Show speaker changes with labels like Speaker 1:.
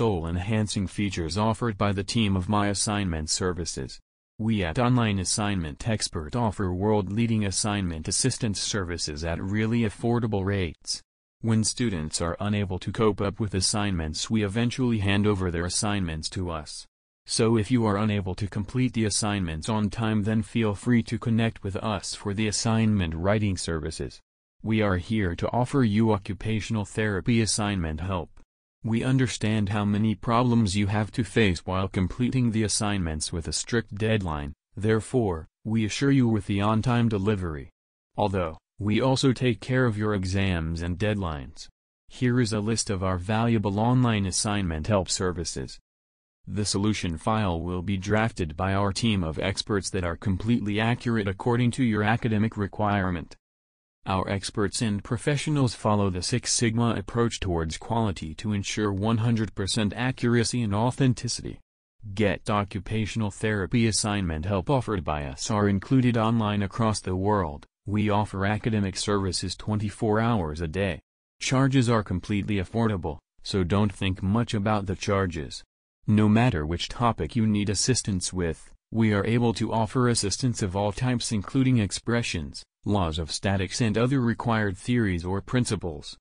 Speaker 1: soul-enhancing features offered by the team of My Assignment Services. We at Online Assignment Expert offer world-leading assignment assistance services at really affordable rates. When students are unable to cope up with assignments we eventually hand over their assignments to us. So if you are unable to complete the assignments on time then feel free to connect with us for the assignment writing services. We are here to offer you occupational therapy assignment help. We understand how many problems you have to face while completing the assignments with a strict deadline, therefore, we assure you with the on-time delivery. Although, we also take care of your exams and deadlines. Here is a list of our valuable online assignment help services. The solution file will be drafted by our team of experts that are completely accurate according to your academic requirement. Our experts and professionals follow the Six Sigma approach towards quality to ensure 100% accuracy and authenticity. Get occupational therapy assignment help offered by us are included online across the world. We offer academic services 24 hours a day. Charges are completely affordable, so don't think much about the charges. No matter which topic you need assistance with, we are able to offer assistance of all types including expressions, laws of statics and other required theories or principles.